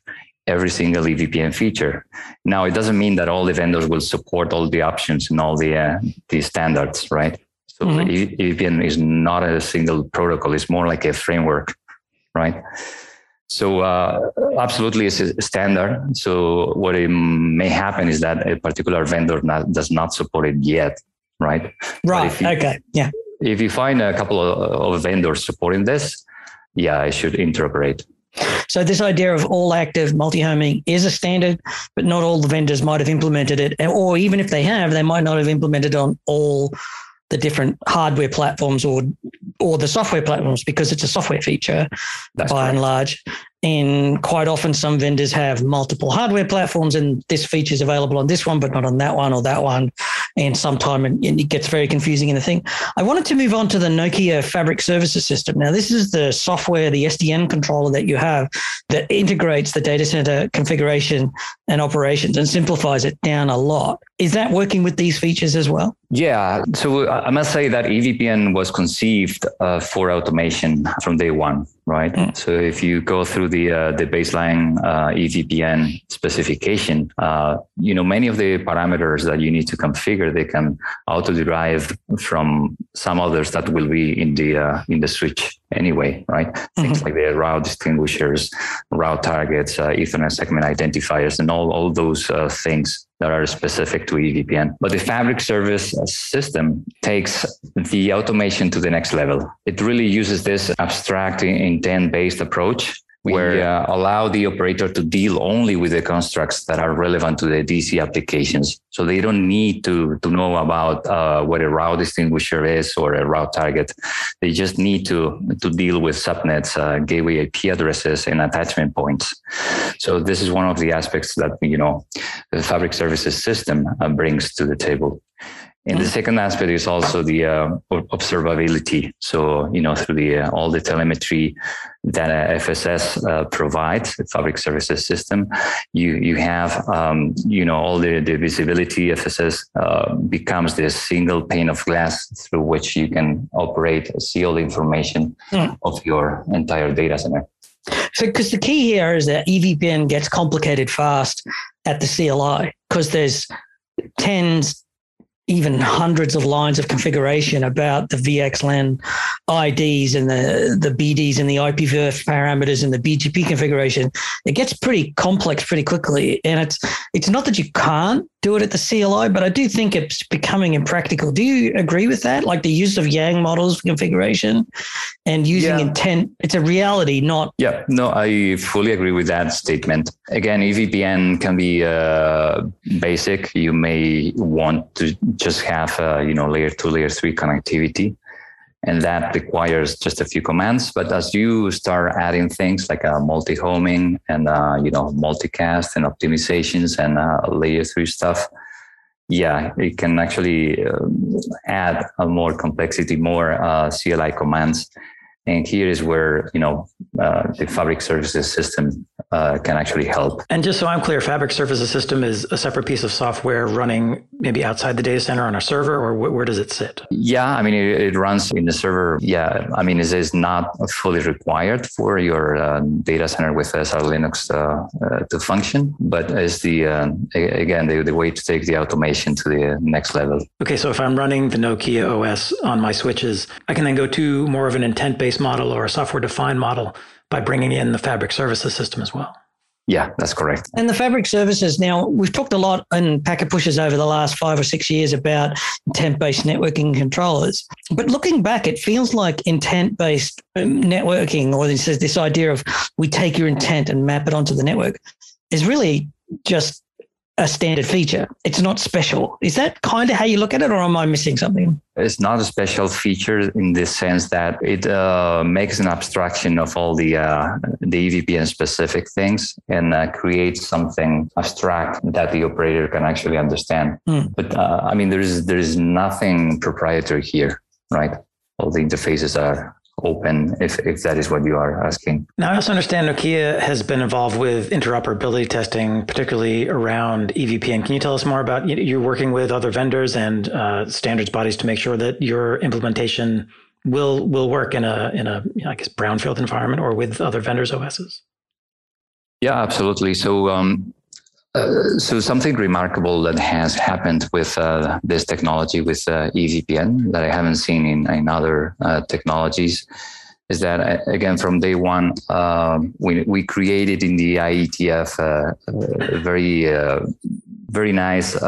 every single EVPN feature. Now, it doesn't mean that all the vendors will support all the options and all the uh, the standards, right? So mm-hmm. EVPN is not a single protocol; it's more like a framework, right? So uh, absolutely, it's a standard. So what it may happen is that a particular vendor not, does not support it yet, right? Right. You, okay. Yeah. If you find a couple of, of vendors supporting this, yeah, I should interoperate. So this idea of all active multi-homing is a standard, but not all the vendors might have implemented it, or even if they have, they might not have implemented on all the different hardware platforms or or the software platforms because it's a software feature That's by correct. and large. And quite often, some vendors have multiple hardware platforms, and this feature is available on this one, but not on that one or that one. And sometimes it gets very confusing in the thing. I wanted to move on to the Nokia Fabric Services System. Now, this is the software, the SDN controller that you have that integrates the data center configuration and operations and simplifies it down a lot. Is that working with these features as well? Yeah. So I must say that EVPN was conceived uh, for automation from day one right? Mm. So if you go through the uh, the baseline uh, EVPN specification, uh, you know many of the parameters that you need to configure they can auto derive from some others that will be in the uh, in the switch anyway, right? Mm-hmm. Things like the route distinguishers, route targets, uh, Ethernet segment identifiers, and all all those uh, things that are specific to EVPN. But the fabric service system takes the automation to the next level. It really uses this abstract intent based approach we where, uh, allow the operator to deal only with the constructs that are relevant to the DC applications. So they don't need to, to know about uh, what a route distinguisher is or a route target. They just need to, to deal with subnets, uh, gateway IP addresses, and attachment points. So this is one of the aspects that you know the Fabric Services system uh, brings to the table. And the second aspect is also the uh, observability. So, you know, through the uh, all the telemetry that uh, FSS uh, provides, the Fabric Services System, you you have um, you know all the, the visibility. FSS uh, becomes this single pane of glass through which you can operate, see all the information mm. of your entire data center. So, because the key here is that EVPN gets complicated fast at the CLI because there's tens, even hundreds of lines of configuration about the VXLAN IDs and the, the BDs and the IPv parameters and the BGP configuration. It gets pretty complex pretty quickly. And it's it's not that you can't do it at the CLI, but I do think it's becoming impractical. Do you agree with that? Like the use of Yang models for configuration and using yeah. intent, it's a reality, not. Yeah, no, I fully agree with that statement. Again, EVPN can be uh, basic. You may want to just have, uh, you know, layer two, layer three connectivity and that requires just a few commands. But as you start adding things like uh, multi-homing and uh, you know multicast and optimizations and uh, layer three stuff, yeah, it can actually um, add a more complexity, more uh, CLI commands and here is where you know uh, the Fabric Services system uh, can actually help. And just so I'm clear, Fabric Services system is a separate piece of software running maybe outside the data center on a server, or wh- where does it sit? Yeah, I mean it, it, runs in the server. Yeah, I mean it is not fully required for your uh, data center with SR Linux uh, uh, to function, but is the uh, again the, the way to take the automation to the next level. Okay, so if I'm running the Nokia OS on my switches, I can then go to more of an intent-based model or a software defined model by bringing in the fabric services system as well. Yeah, that's correct. And the fabric services. Now, we've talked a lot in Packet Pushers over the last five or six years about intent based networking controllers. But looking back, it feels like intent based um, networking, or this, this idea of we take your intent and map it onto the network, is really just a standard feature. It's not special. Is that kind of how you look at it, or am I missing something? It's not a special feature in the sense that it uh, makes an abstraction of all the uh, the EVPN specific things and uh, creates something abstract that the operator can actually understand. Mm. But uh, I mean, there is there is nothing proprietary here, right? All the interfaces are open if, if that is what you are asking. Now, I also understand Nokia has been involved with interoperability testing, particularly around EVPN. Can you tell us more about you're working with other vendors and uh, standards bodies to make sure that your implementation will will work in a in a I guess brownfield environment or with other vendors' OSs? Yeah, absolutely. So um, uh, so something remarkable that has happened with uh, this technology with uh, EVPN that I haven't seen in, in other uh, technologies is that uh, again from day one um, we, we created in the IETF a very very nice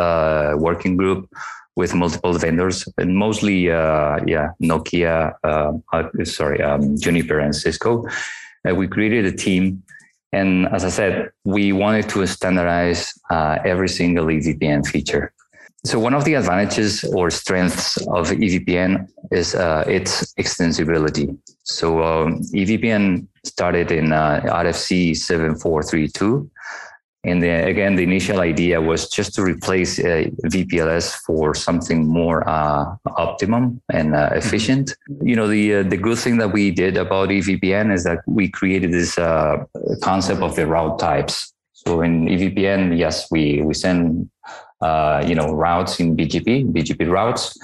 working group with multiple vendors and mostly yeah Nokia sorry um, Juniper and Cisco. We created a team and as I said, we wanted to standardize uh, every single EVPN feature. So one of the advantages or strengths of EVPN is uh, its extensibility. So um, EVPN started in uh, RFC 7432 and the, again, the initial idea was just to replace uh, VPLS for something more uh, optimum and uh, mm-hmm. efficient. You know, the uh, the good thing that we did about EVPN is that we created this uh, concept of the route types. So in EVPN, yes, we we send uh, you know routes in BGP, BGP routes,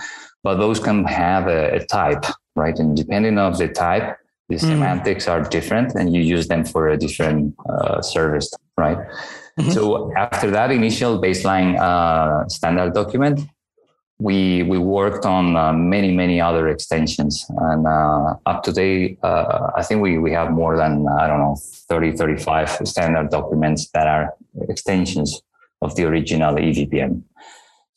but those can have a, a type, right? And depending on the type, the mm. semantics are different, and you use them for a different service, right? Mm-hmm. So after that initial baseline uh, standard document, we we worked on uh, many many other extensions, and uh, up to date, uh, I think we we have more than I don't know 30 35 standard documents that are extensions of the original EVPN.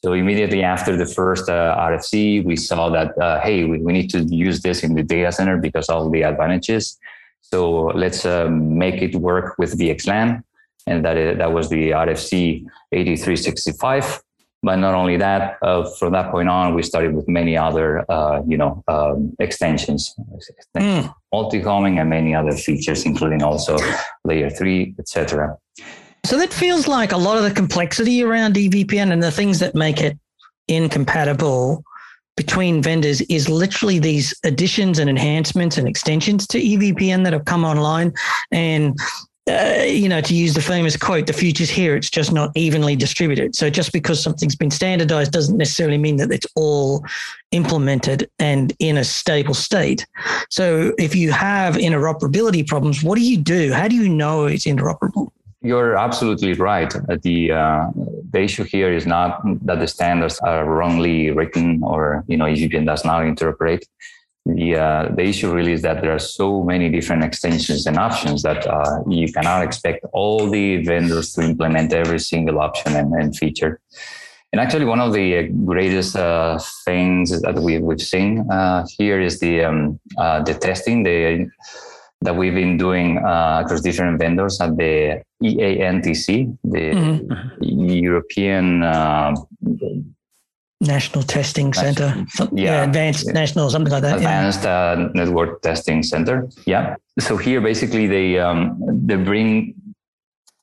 So immediately after the first uh, RFC, we saw that uh, hey, we, we need to use this in the data center because of the advantages. So let's make it work with VXLAN and that that was the RFC 8365. But not only that, uh, from that point on, we started with many other, uh, you know, um, extensions, mm. multi-homing and many other features, including also layer three, etc. So that feels like a lot of the complexity around EVPN and the things that make it incompatible between vendors is literally these additions and enhancements and extensions to EVPN that have come online. And uh, you know, to use the famous quote, the future's here, it's just not evenly distributed. So just because something's been standardized doesn't necessarily mean that it's all implemented and in a stable state. So if you have interoperability problems, what do you do? How do you know it's interoperable? You're absolutely right. The uh, the issue here is not that the standards are wrongly written or you know EVPN does not interoperate the uh, the issue really is that there are so many different extensions and options that uh, you cannot expect all the vendors to implement every single option and, and feature. And actually, one of the greatest uh, things that we, we've seen uh, here is the um, uh, the testing the, that we've been doing uh, across different vendors at the EANTC, the mm-hmm. European National Testing Center. yeah. yeah, Advanced Yeah. National, something like that. yeah. advanced uh, network testing center. Yeah. So here, basically, they um, they bring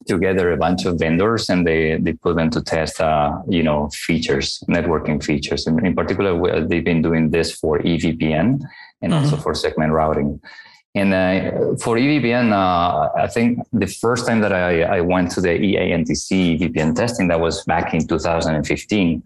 together a bunch of vendors and they they put them to test, uh, you know, features, networking features. And in particular, they've been doing this for EVPN and also for segment routing. And uh, for EVPN, uh, I think the first time that I, I went to the EANTC EVPN testing, that was back in 2015.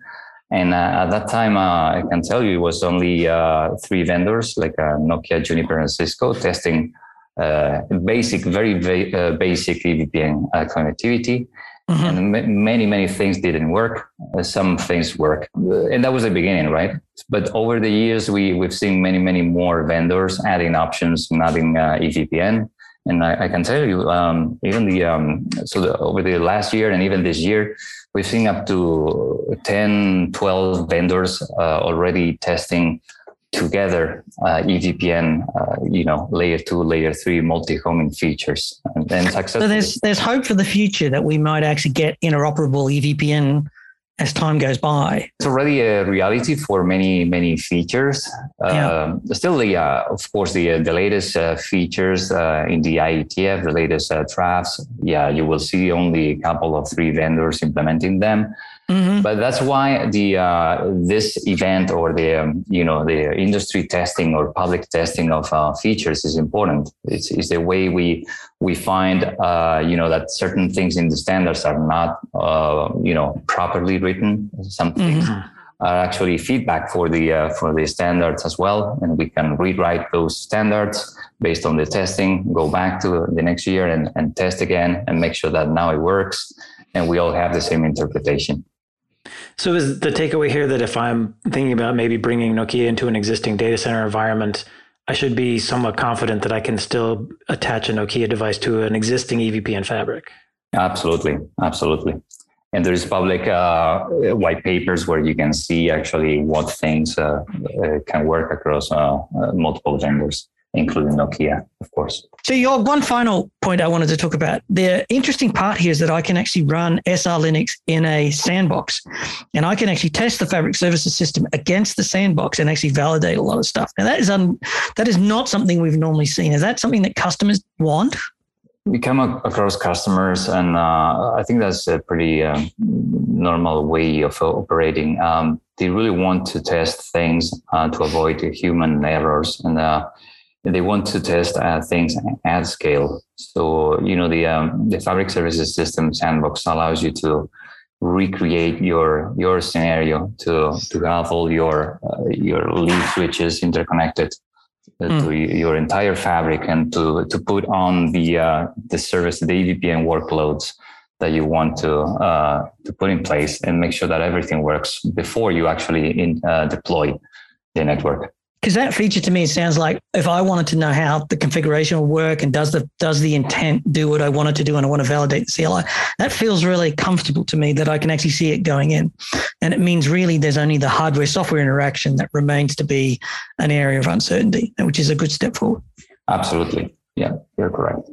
And uh, at that time, uh, I can tell you it was only uh, three vendors like uh, Nokia, Juniper, and Cisco testing uh, basic, very va- uh, basic EVPN uh, connectivity. Mhm. And ma- many, many things didn't work. Uh, some things work, and that was the beginning, right? But over the years, we we've seen many, many more vendors adding options, and adding uh, EVPN. And I, I can tell you, um, even the um, so the, over the last year and even this year, we've seen up to 10, 12 vendors uh, already testing together uh, EVPN, uh, you know, layer two, layer three multi-homing features, and, and So there's there's hope for the future that we might actually get interoperable EVPN as time goes by. it's already a reality for many many features. Yeah. Um, still, the uh, of course the uh, the latest uh, features uh, in the IETF, the latest uh, drafts. Yeah, you will see only a couple of three vendors implementing them. Mhm. But that's why the uh, this event or the um, you know the industry testing or public testing of uh, features is important. It's, it's the way we we find uh, you know that certain things in the standards are not uh, you know properly written. Some things are actually feedback for the uh, for the standards as well, and we can rewrite those standards based on the testing. Go back to the next year and, and test again and make sure that now it works, and we all have the same interpretation. So is the takeaway here that if I'm thinking about maybe bringing Nokia into an existing data center environment, I should be somewhat confident that I can still attach a Nokia device to an existing EVPN fabric. Absolutely, absolutely. And there is public uh, white papers where you can see actually what things uh, uh, can work across uh, uh, multiple vendors, including Nokia, of course. So, your one final point I wanted to talk about. The interesting part here is that I can actually run SR Linux in a sandbox, and I can actually test the Fabric Services system against the sandbox and actually validate a lot of stuff. Now, that is un, that is not something we've normally seen. Is that something that customers want? We come across customers, and uh, I think that's a pretty um, normal way of operating. Um, they really want to test things uh, to avoid human errors, and uh, they want to test uh, things at scale. So, you know, the um, the Fabric Services System sandbox allows you to recreate your your scenario to to have all your uh, your leaf switches interconnected uh, Mm. to your entire fabric and to to put on the uh, the service the EVPN workloads that you want to uh, to put in place and make sure that everything works before you actually in, uh, deploy the network. Because that feature to me sounds like if I wanted to know how the configuration will work and does the does the intent do what I want it to do and I want to validate the CLI, that feels really comfortable to me that I can actually see it going in. And it means really there's only the hardware software interaction that remains to be an area of uncertainty, which is a good step forward. Absolutely, yeah, you're correct.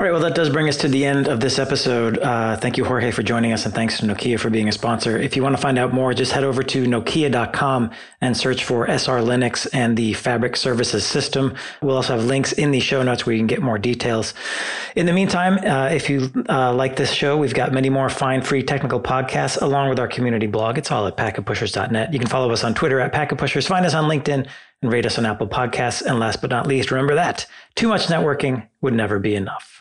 All right, well, that does bring us to the end of this episode. Uh, thank you, Jorge, for joining us, and thanks to Nokia for being a sponsor. If you want to find out more, just head over to nokia.com and search for SR Linux and the Fabric Services System. We'll also have links in the show notes where you can get more details. In the meantime, uh, if you uh, like this show, we've got many more fine, free technical podcasts along with our community blog. It's all at packetpushers.net. You can follow us on Twitter at packetpushers, find us on LinkedIn, and rate us on Apple Podcasts. And last but not least, remember that too much networking would never be enough.